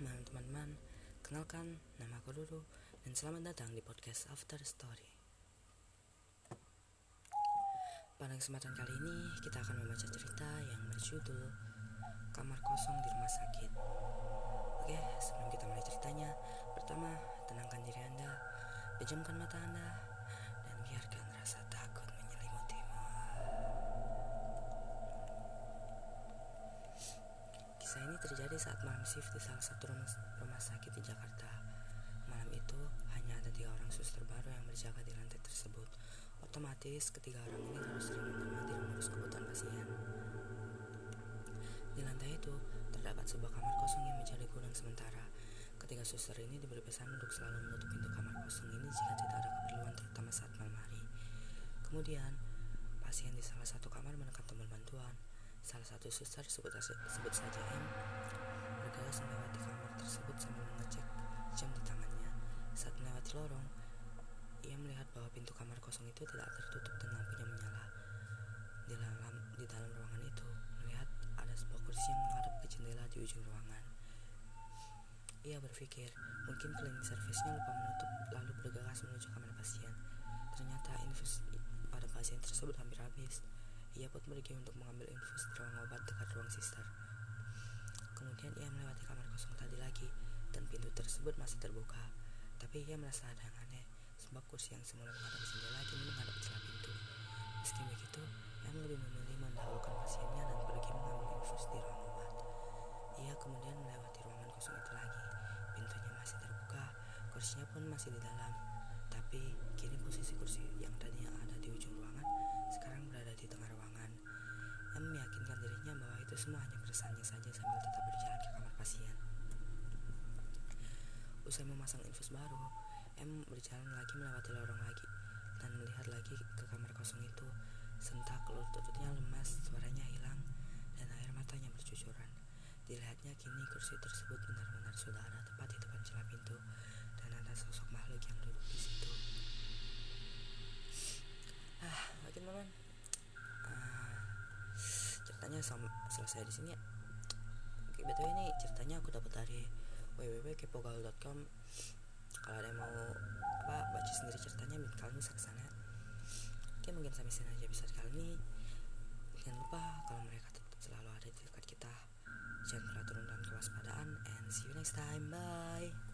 malam teman-teman Kenalkan, nama aku Ruru Dan selamat datang di podcast After Story. Pada kesempatan kali ini Kita akan membaca cerita yang berjudul Kamar Kosong di Rumah Sakit. Oke, sebelum kita mulai ceritanya Pertama, tenangkan diri Anda Pejamkan mata Anda terjadi saat malam shift di salah satu rumah, rumah sakit di Jakarta. Malam itu hanya ada tiga orang suster baru yang berjaga di lantai tersebut. Otomatis ketiga orang ini harus sering mendamati mengurus kebutuhan pasien. Di lantai itu terdapat sebuah kamar kosong yang menjadi gudang sementara. Ketiga suster ini diberi pesan untuk selalu menutup pintu kamar kosong ini jika tidak ada keperluan terutama saat malam hari. Kemudian, pasien di salah satu kamar menekan tombol bantuan. Salah satu suster sebut, sebut saja M bergegas melewati kamar tersebut sambil mengecek jam di tangannya. Saat melewati lorong, ia melihat bahwa pintu kamar kosong itu tidak tertutup dan lampunya menyala. Di dalam di dalam ruangan itu, melihat ada sebuah kursi yang menghadap ke jendela di ujung ruangan. Ia berpikir, mungkin cleaning service-nya lupa menutup lalu bergegas menuju kamar pasien. Ternyata infus pada pasien tersebut hampir habis. Ia pun pergi untuk mengambil infus di ruang obat dekat ruang sister. Kemudian ia melewati kamar kosong tadi lagi dan pintu tersebut masih terbuka. Tapi ia merasa ada yang aneh sebab kursi yang semula menghadap jendela kini menghadap celah pintu. Meski begitu, M lebih memilih mendahulukan pasiennya dan pergi mengambil infus di ruang obat. Ia kemudian melewati ruangan kosong itu lagi. Pintunya masih terbuka, kursinya pun masih di dalam. Tapi kini posisi kursi yang tadinya ada di ujung ruangan sekarang berada di tengah ruangan. M meyakinkan dirinya bahwa itu semua hanya keresahannya saja sambil tetap berjalan ke kamar pasien. Usai memasang infus baru, M berjalan lagi melewati lorong lagi dan melihat lagi ke kamar kosong itu. Sentak lututnya lemas, suaranya hilang, dan air matanya bercucuran. Dilihatnya kini kursi tersebut benar-benar sudah ada tepat di depan celah pintu dan ada sosok makhluk yang duduk di situ. Ceritanya selesai di sini ya. Oke, betul ini ceritanya aku dapat dari www.kepogal.com. Kalau ada yang mau apa baca sendiri ceritanya, kalian bisa ke sana. Oke, mungkin sampai sini aja episode kali ini. Jangan lupa kalau mereka tetap selalu ada di dekat kita. Jangan pernah turun dan kewaspadaan. And see you next time. Bye.